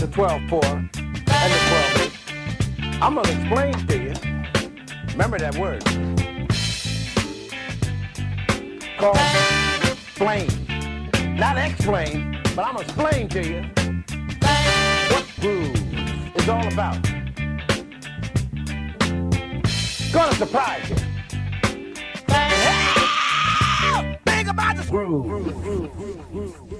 the 12-4 and the 12-8. I'm gonna explain to you. Remember that word. Called explain. Not explain, but I'm gonna explain to you what groove is all about. Gonna surprise you. Think about the groove.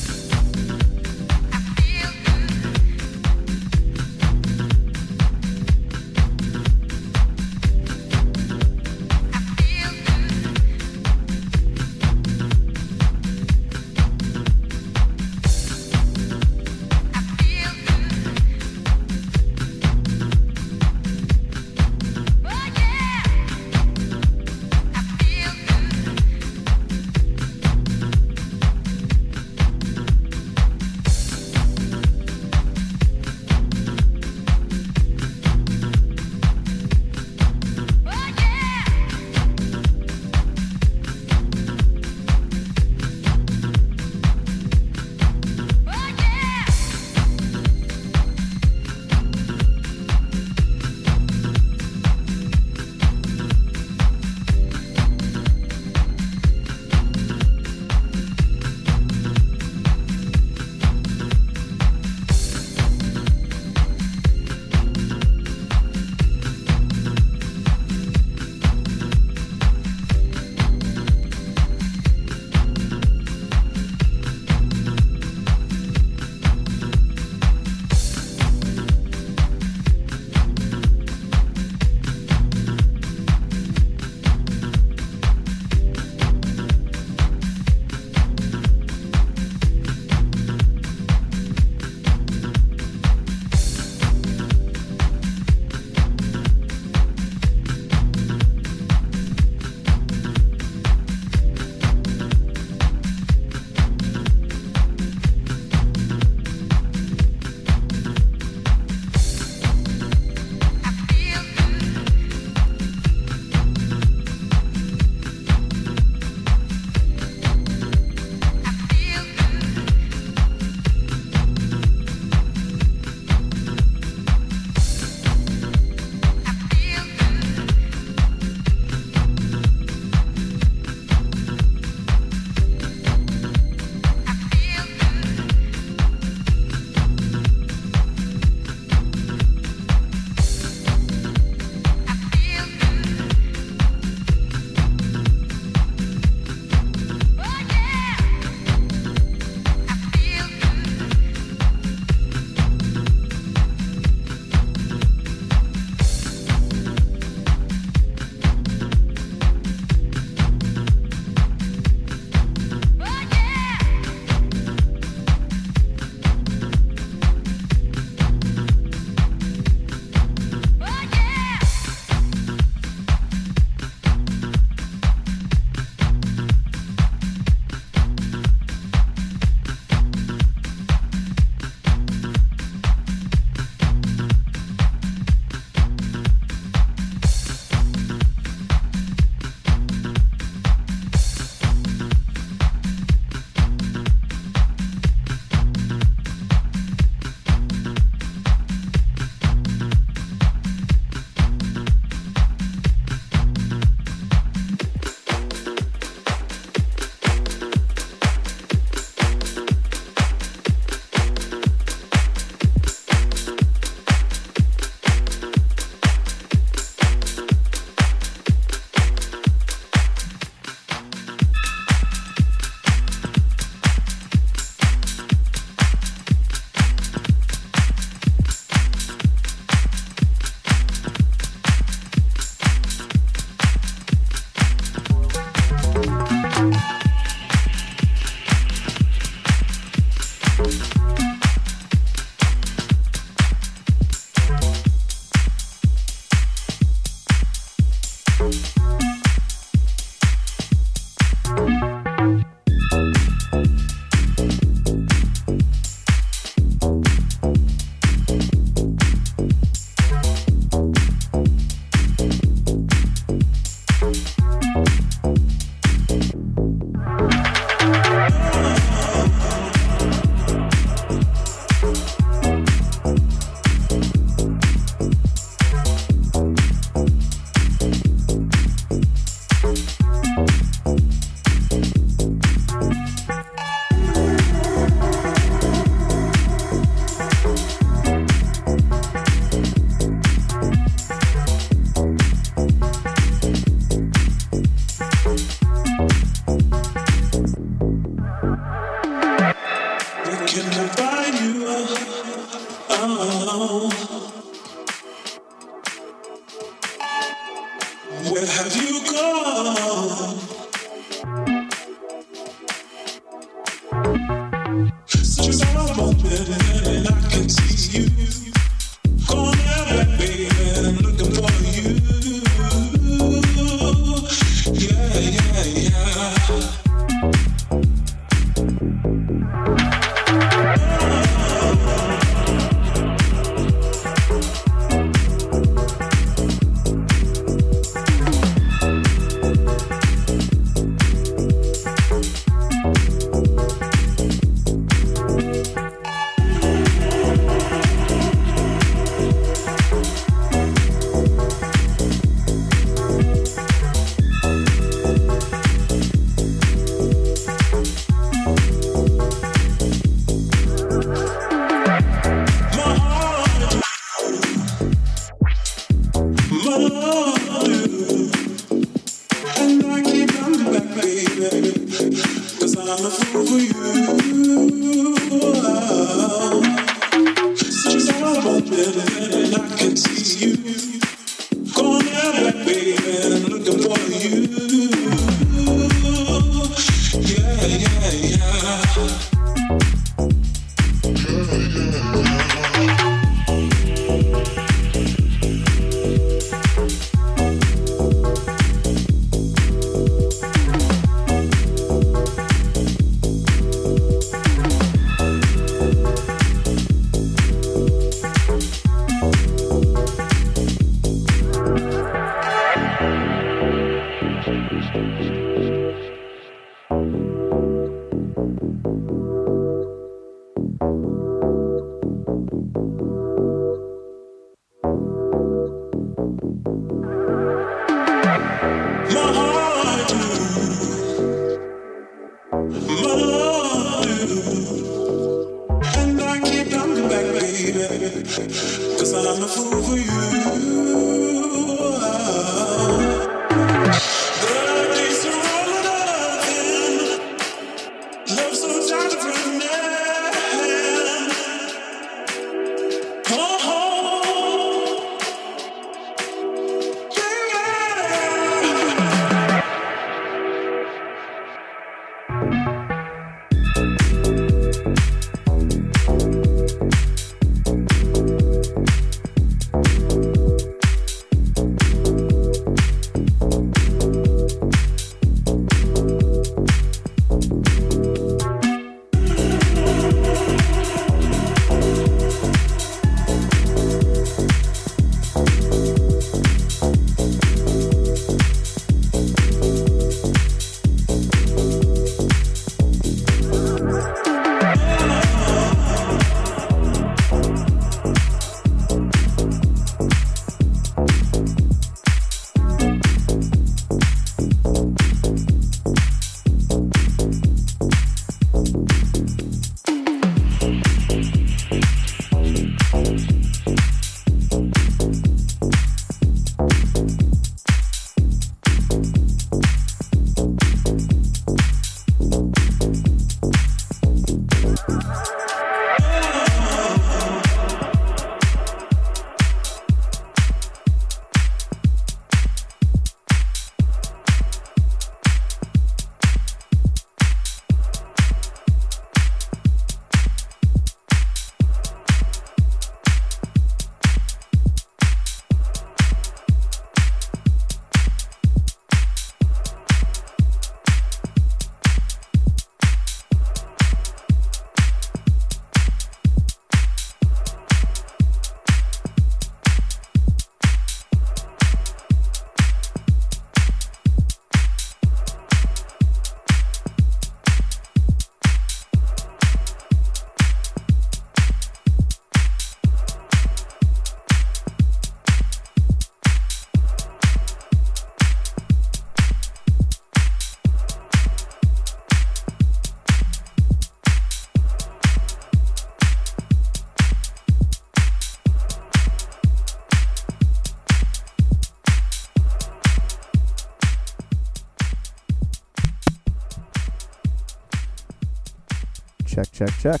Check, check.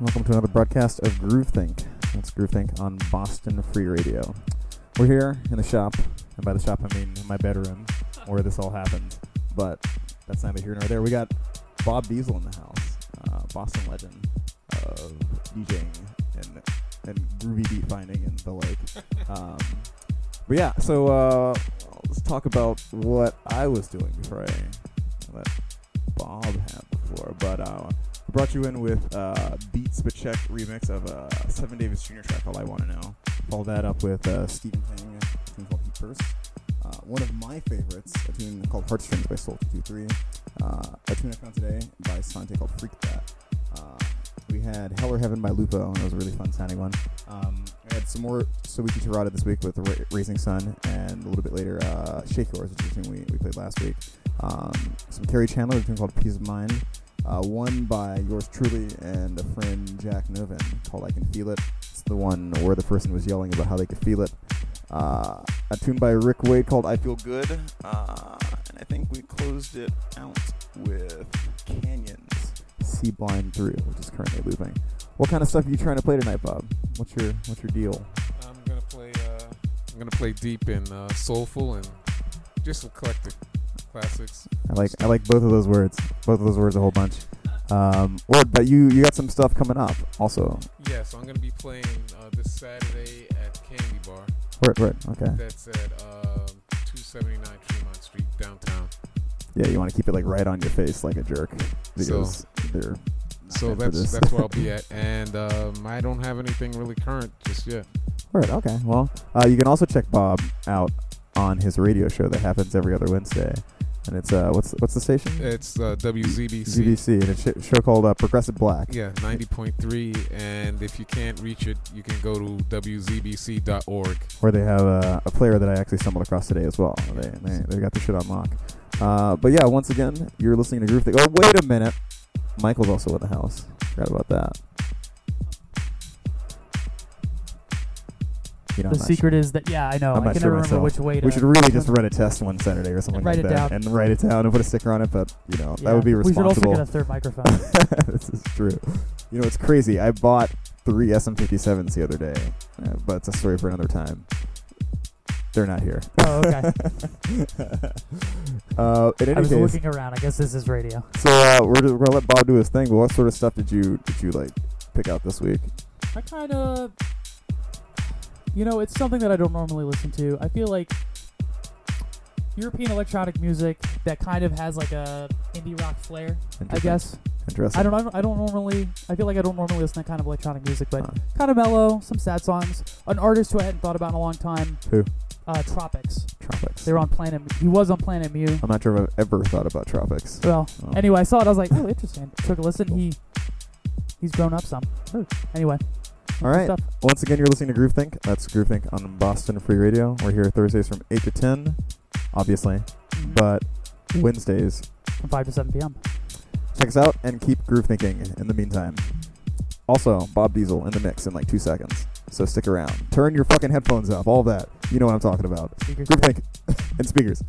Welcome to another broadcast of Groovethink. That's Groovethink on Boston Free Radio. We're here in the shop, and by the shop I mean my bedroom, where this all happened. But that's neither here nor there. We got Bob Diesel in the house, uh, Boston legend of DJing and and groovy beat finding and the like. Um, but yeah, so uh, let's talk about what I was doing before I let Bob have before. But uh, I brought you in with uh, Beats But Check remix of uh, Seven Davis Jr. track, All I Want to Know. Followed that up with uh, Stephen King, a tune called Heat First. Uh, one of my favorites, a tune called Heartstrings by Soul 223. Uh, a tune I found today by Sante called Freak That. Uh, we had Hell or Heaven by Lupo, and it was a really fun sounding one. Um, I had some more Soichi Terada this week with Ra- Raising Sun, and a little bit later, uh, Shake Yours, which is a tune we, we played last week. Um, some Terry Chandler, a tune called Peace of Mind. Uh, one by yours truly and a friend, Jack Novin, called I Can Feel It. It's the one where the person was yelling about how they could feel it. Uh, a tune by Rick Wade called I Feel Good. Uh, and I think we closed it out with Canyons, See Blind Through, which is currently looping. What kind of stuff are you trying to play tonight, Bob? What's your What's your deal? I'm gonna play. Uh, I'm gonna play deep and uh, soulful and just eclectic classics. I like I like both of those words. Both of those words a whole bunch. Um, or but you you got some stuff coming up also. Yeah, so I'm gonna be playing uh, this Saturday at Candy Bar. Right, right, okay. That's at um, 279 Tremont Street downtown. Yeah, you want to keep it like right on your face like a jerk because they're So that's that's where I'll be at, and um, I don't have anything really current just yet. Right. Okay. Well, uh, you can also check Bob out on his radio show that happens every other Wednesday, and it's uh, what's what's the station? It's uh, WZBC. ZBC, and it's a sh- show called uh, Progressive Black. Yeah, 90.3, and if you can't reach it, you can go to wzbc.org. where they have a, a player that I actually stumbled across today as well. They they, they got the shit on lock. Uh, but yeah, once again, you're listening to Groovethink. Oh, wait a minute. Michael's also in the house. Forgot about that. You know, The I'm not secret is that yeah, I know. I'm I not can sure never remember myself. which way to. We should really just run a test one Saturday or something like that, down. and write it down and put a sticker on it. But you know, that would be responsible. We should also get a third microphone. this is true. You know, it's crazy. I bought three SM57s the other day, uh, but it's a story for another time. They're not here. Oh, okay. uh, in I was case, looking around. I guess this is radio. so uh, we're, we're gonna let Bob do his thing. But what sort of stuff did you did you like pick out this week? I kind of, you know, it's something that I don't normally listen to. I feel like European electronic music that kind of has like a indie rock flair. I guess Interesting. I don't. I don't. I don't normally. I feel like I don't normally listen to that kind of electronic music, but Huh. kind of mellow, some sad songs. An artist who I hadn't thought about in a long time. Who? Uh, Tropics. Tropics. They were on Planet. He was on Planet Mu. I'm not sure if I've ever thought about tropics. Well, Oh. anyway, I saw it. I was like, oh, interesting. Took a listen. He he's grown up some. Anyway. All right. Stuff. Once again, you're listening to Groovethink. That's Groovethink on Boston Free Radio. We're here Thursdays from 8 to 10, obviously, Mhm. but Wednesdays. from five to seven p.m. Check us out and keep groove thinking in the meantime. Also, Bob Diesel in the mix in like two seconds. So stick around. Turn your fucking headphones up. All that. You know what I'm talking about. Speakers. Groove think and speakers.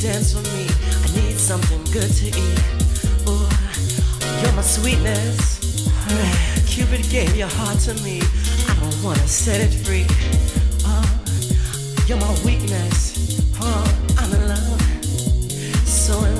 dance for me. I need something good to eat. Boy, you're my sweetness. Cupid gave your heart to me. I don't wanna set it free. Uh, you're my weakness. Uh, I'm in love. So in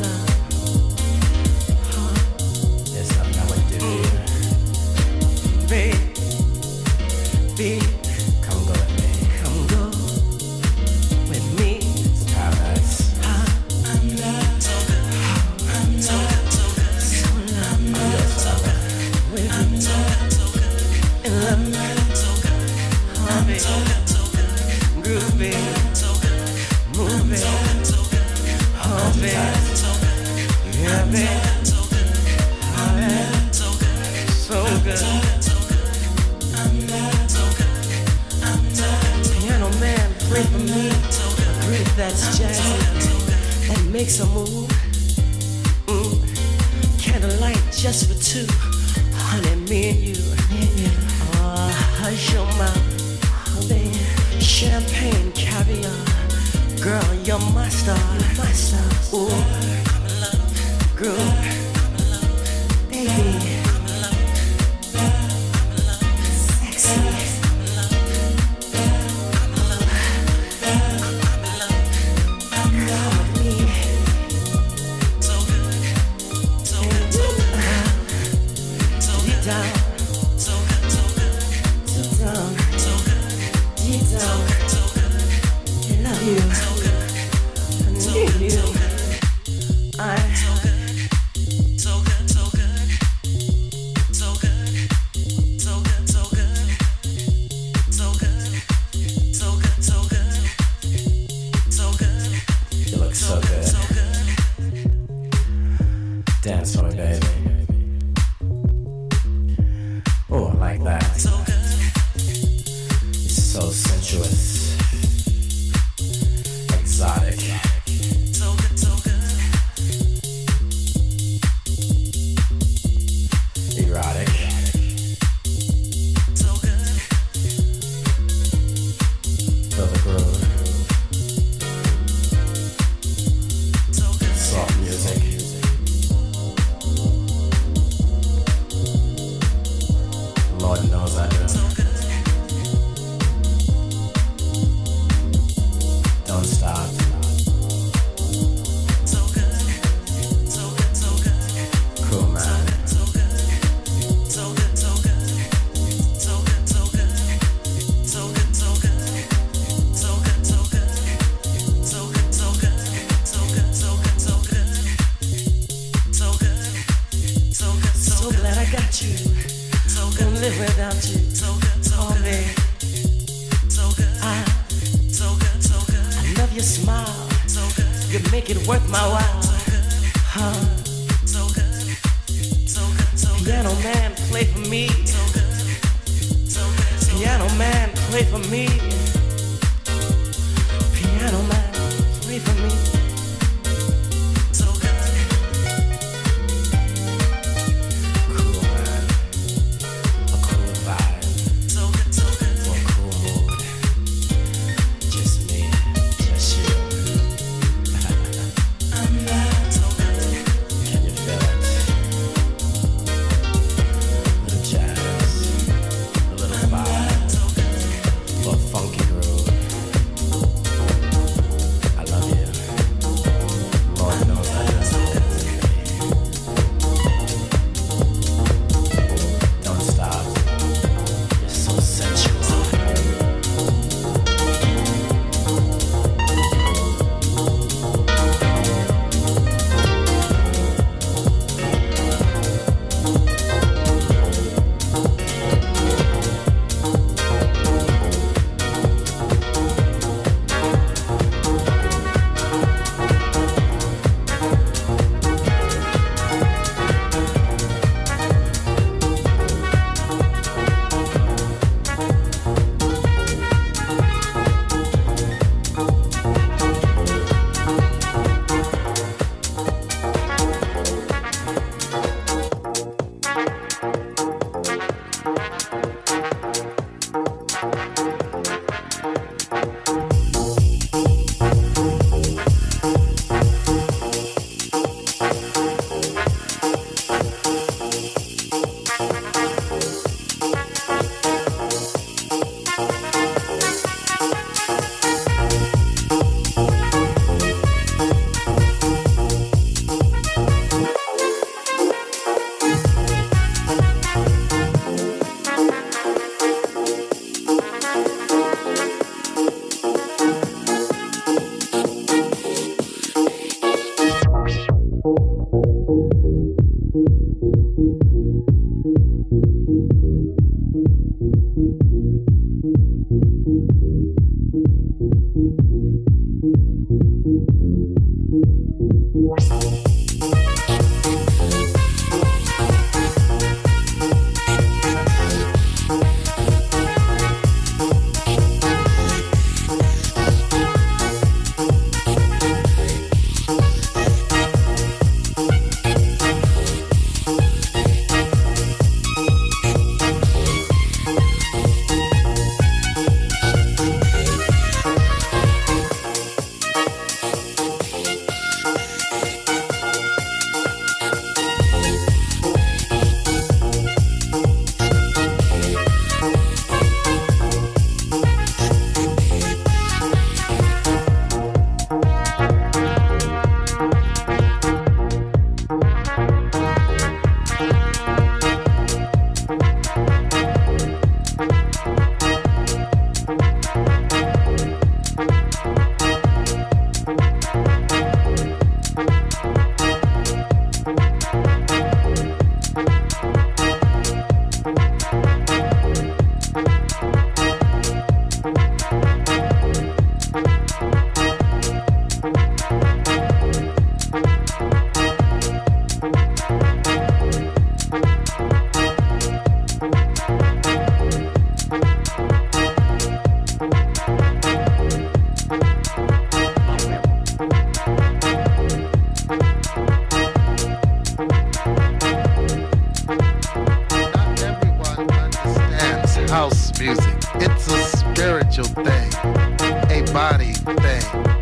a body thing,